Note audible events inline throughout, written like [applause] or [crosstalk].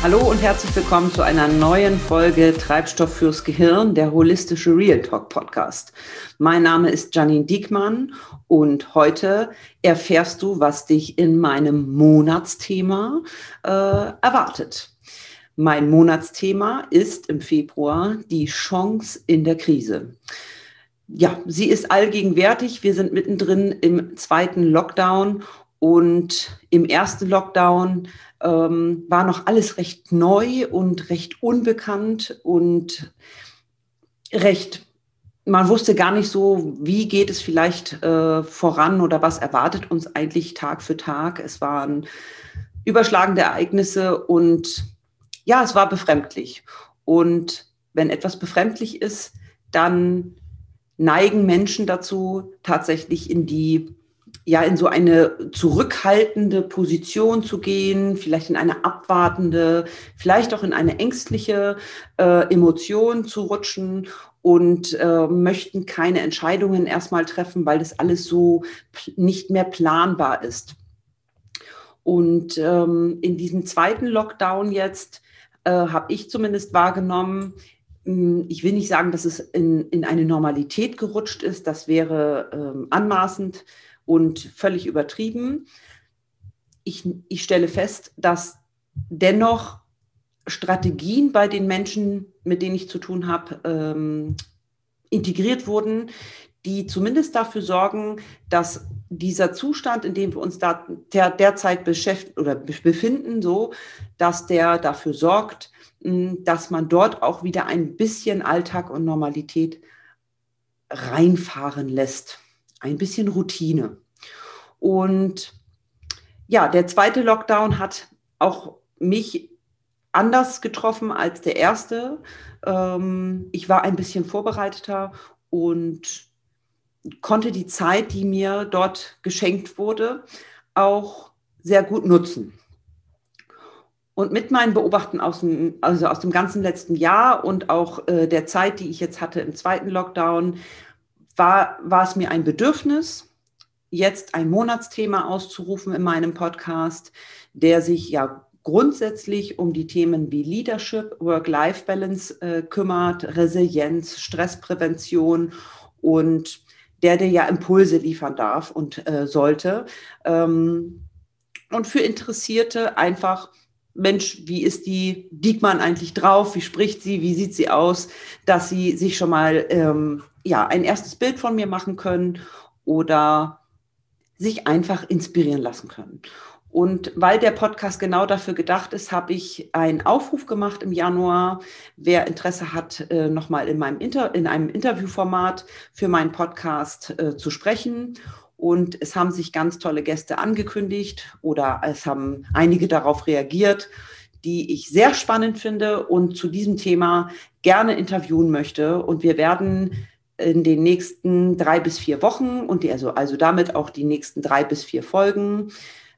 Hallo und herzlich willkommen zu einer neuen Folge Treibstoff fürs Gehirn, der holistische Real Talk Podcast. Mein Name ist Janine Diekmann und heute erfährst du, was dich in meinem Monatsthema äh, erwartet. Mein Monatsthema ist im Februar die Chance in der Krise. Ja, sie ist allgegenwärtig. Wir sind mittendrin im zweiten Lockdown und im ersten Lockdown ähm, war noch alles recht neu und recht unbekannt und recht, man wusste gar nicht so, wie geht es vielleicht äh, voran oder was erwartet uns eigentlich Tag für Tag. Es waren überschlagende Ereignisse und ja, es war befremdlich. Und wenn etwas befremdlich ist, dann neigen Menschen dazu, tatsächlich in die ja in so eine zurückhaltende Position zu gehen, vielleicht in eine abwartende, vielleicht auch in eine ängstliche äh, Emotion zu rutschen und äh, möchten keine Entscheidungen erstmal treffen, weil das alles so nicht mehr planbar ist. Und ähm, in diesem zweiten Lockdown jetzt äh, habe ich zumindest wahrgenommen, hm, ich will nicht sagen, dass es in, in eine Normalität gerutscht ist, das wäre ähm, anmaßend und völlig übertrieben. Ich, ich stelle fest, dass dennoch Strategien bei den Menschen, mit denen ich zu tun habe, ähm, integriert wurden, die zumindest dafür sorgen, dass dieser Zustand, in dem wir uns da der, derzeit beschäftigen oder befinden, so, dass der dafür sorgt, hm, dass man dort auch wieder ein bisschen Alltag und Normalität reinfahren lässt ein bisschen Routine. Und ja, der zweite Lockdown hat auch mich anders getroffen als der erste. Ähm, ich war ein bisschen vorbereiteter und konnte die Zeit, die mir dort geschenkt wurde, auch sehr gut nutzen. Und mit meinen Beobachten aus dem, also aus dem ganzen letzten Jahr und auch äh, der Zeit, die ich jetzt hatte im zweiten Lockdown, war, war es mir ein Bedürfnis, jetzt ein Monatsthema auszurufen in meinem Podcast, der sich ja grundsätzlich um die Themen wie Leadership, Work-Life-Balance äh, kümmert, Resilienz, Stressprävention und der dir ja Impulse liefern darf und äh, sollte. Ähm, und für Interessierte einfach, Mensch, wie ist die Diekmann eigentlich drauf? Wie spricht sie? Wie sieht sie aus? Dass sie sich schon mal ähm, ja, ein erstes Bild von mir machen können oder sich einfach inspirieren lassen können. Und weil der Podcast genau dafür gedacht ist, habe ich einen Aufruf gemacht im Januar. Wer Interesse hat, äh, nochmal in, in einem Interviewformat für meinen Podcast äh, zu sprechen. Und es haben sich ganz tolle Gäste angekündigt oder es haben einige darauf reagiert, die ich sehr spannend finde und zu diesem Thema gerne interviewen möchte. Und wir werden in den nächsten drei bis vier Wochen und die, also, also damit auch die nächsten drei bis vier Folgen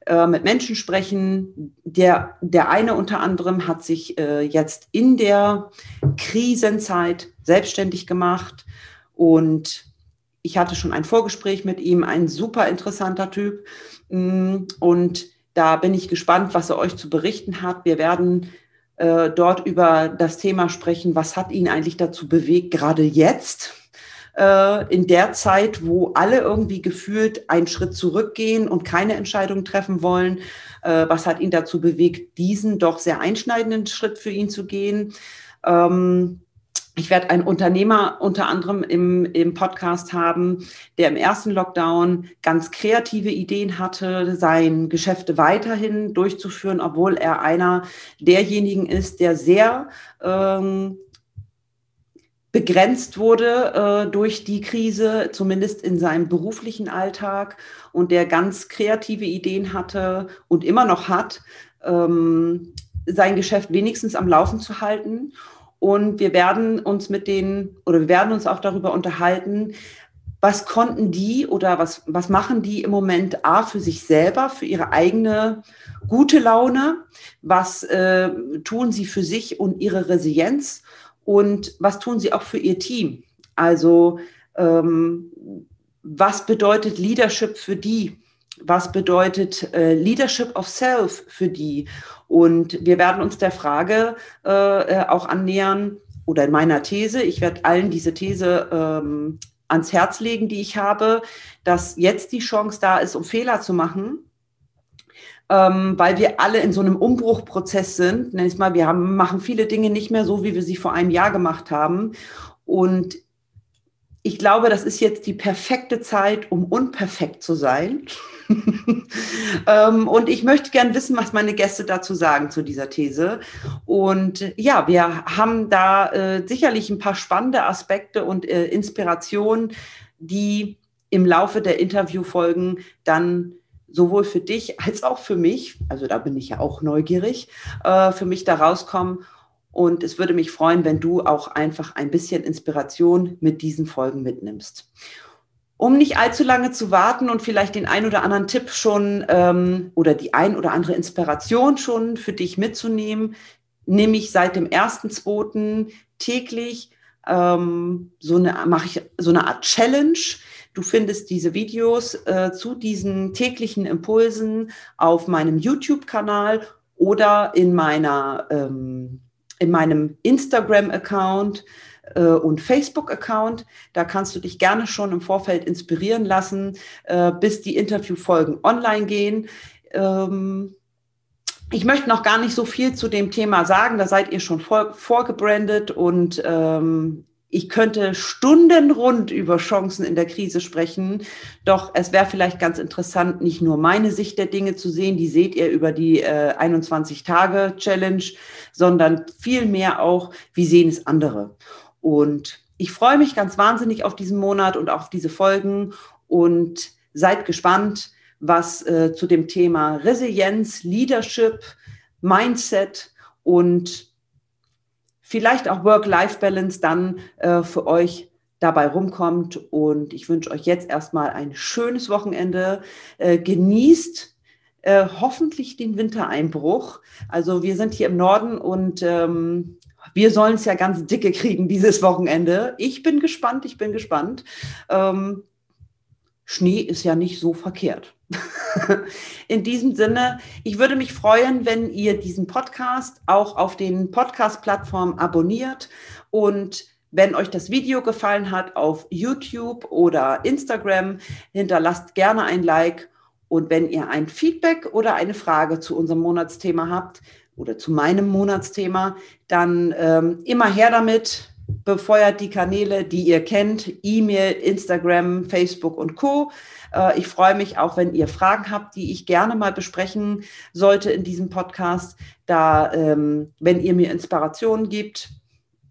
äh, mit Menschen sprechen. Der, der eine unter anderem hat sich äh, jetzt in der Krisenzeit selbstständig gemacht und ich hatte schon ein Vorgespräch mit ihm, ein super interessanter Typ. Mm, und da bin ich gespannt, was er euch zu berichten hat. Wir werden äh, dort über das Thema sprechen, was hat ihn eigentlich dazu bewegt, gerade jetzt äh, in der Zeit, wo alle irgendwie gefühlt einen Schritt zurückgehen und keine Entscheidung treffen wollen. Äh, was hat ihn dazu bewegt, diesen doch sehr einschneidenden Schritt für ihn zu gehen? Ähm, ich werde einen Unternehmer unter anderem im, im Podcast haben, der im ersten Lockdown ganz kreative Ideen hatte, sein Geschäfte weiterhin durchzuführen, obwohl er einer derjenigen ist, der sehr ähm, begrenzt wurde äh, durch die Krise, zumindest in seinem beruflichen Alltag und der ganz kreative Ideen hatte und immer noch hat, ähm, sein Geschäft wenigstens am Laufen zu halten. Und wir werden uns mit den, oder wir werden uns auch darüber unterhalten, was konnten die oder was, was machen die im Moment A für sich selber, für ihre eigene gute Laune, was äh, tun sie für sich und ihre Resilienz und was tun sie auch für ihr Team? Also ähm, was bedeutet Leadership für die? Was bedeutet äh, Leadership of Self für die. Und wir werden uns der Frage äh, äh, auch annähern, oder in meiner These, ich werde allen diese These ähm, ans Herz legen, die ich habe, dass jetzt die Chance da ist, um Fehler zu machen, ähm, weil wir alle in so einem Umbruchprozess sind. Nenn ich mal, wir haben, machen viele Dinge nicht mehr so, wie wir sie vor einem Jahr gemacht haben. Und ich glaube, das ist jetzt die perfekte Zeit, um unperfekt zu sein. [laughs] ähm, und ich möchte gern wissen, was meine Gäste dazu sagen zu dieser These. Und ja, wir haben da äh, sicherlich ein paar spannende Aspekte und äh, Inspirationen, die im Laufe der Interviewfolgen dann sowohl für dich als auch für mich, also da bin ich ja auch neugierig, äh, für mich da rauskommen. Und es würde mich freuen, wenn du auch einfach ein bisschen Inspiration mit diesen Folgen mitnimmst. Um nicht allzu lange zu warten und vielleicht den ein oder anderen Tipp schon ähm, oder die ein oder andere Inspiration schon für dich mitzunehmen, nehme ich seit dem 1.2. täglich ähm, so eine, mache ich so eine Art Challenge. Du findest diese Videos äh, zu diesen täglichen Impulsen auf meinem YouTube-Kanal oder in meiner ähm, in meinem Instagram-Account und Facebook-Account. Da kannst du dich gerne schon im Vorfeld inspirieren lassen, äh, bis die Interviewfolgen online gehen. Ähm, ich möchte noch gar nicht so viel zu dem Thema sagen, da seid ihr schon vor, vorgebrandet und ähm, ich könnte stundenrund über Chancen in der Krise sprechen, doch es wäre vielleicht ganz interessant, nicht nur meine Sicht der Dinge zu sehen, die seht ihr über die äh, 21-Tage-Challenge, sondern vielmehr auch, wie sehen es andere. Und ich freue mich ganz wahnsinnig auf diesen Monat und auf diese Folgen und seid gespannt, was äh, zu dem Thema Resilienz, Leadership, Mindset und vielleicht auch Work-Life-Balance dann äh, für euch dabei rumkommt. Und ich wünsche euch jetzt erstmal ein schönes Wochenende. Äh, genießt äh, hoffentlich den Wintereinbruch. Also wir sind hier im Norden und ähm, wir sollen es ja ganz dicke kriegen dieses Wochenende. Ich bin gespannt, ich bin gespannt. Ähm, Schnee ist ja nicht so verkehrt. [laughs] In diesem Sinne, ich würde mich freuen, wenn ihr diesen Podcast auch auf den Podcast-Plattformen abonniert und wenn euch das Video gefallen hat auf YouTube oder Instagram, hinterlasst gerne ein Like. Und wenn ihr ein Feedback oder eine Frage zu unserem Monatsthema habt oder zu meinem Monatsthema, dann ähm, immer her damit befeuert die Kanäle, die ihr kennt, E-Mail, Instagram, Facebook und Co. Äh, ich freue mich auch, wenn ihr Fragen habt, die ich gerne mal besprechen sollte in diesem Podcast. Da, ähm, wenn ihr mir Inspirationen gibt,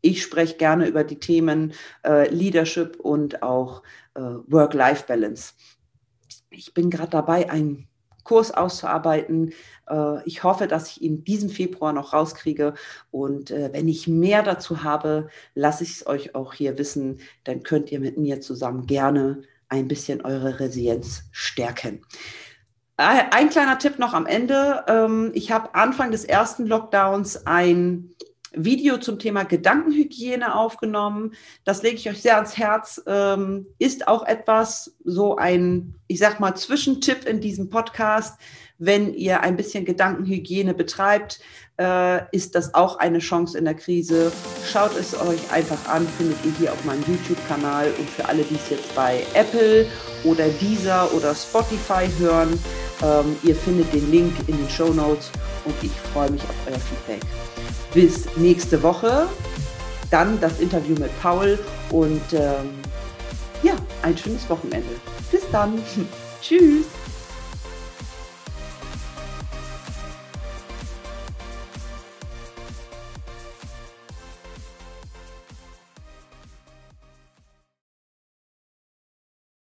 ich spreche gerne über die Themen äh, Leadership und auch äh, Work-Life-Balance. Ich bin gerade dabei, ein Kurs auszuarbeiten. Äh, ich hoffe, dass ich ihn diesen Februar noch rauskriege. Und äh, wenn ich mehr dazu habe, lasse ich es euch auch hier wissen. Dann könnt ihr mit mir zusammen gerne ein bisschen eure Resilienz stärken. Äh, ein kleiner Tipp noch am Ende. Ähm, ich habe Anfang des ersten Lockdowns ein Video zum Thema Gedankenhygiene aufgenommen. Das lege ich euch sehr ans Herz. Ähm, ist auch etwas, so ein, ich sag mal, Zwischentipp in diesem Podcast. Wenn ihr ein bisschen Gedankenhygiene betreibt, äh, ist das auch eine Chance in der Krise. Schaut es euch einfach an, findet ihr hier auf meinem YouTube-Kanal. Und für alle, die es jetzt bei Apple oder Deezer oder Spotify hören, ähm, ihr findet den Link in den Show Notes und ich freue mich auf euer Feedback bis nächste Woche. Dann das Interview mit Paul und ähm, ja, ein schönes Wochenende. Bis dann. [laughs] Tschüss.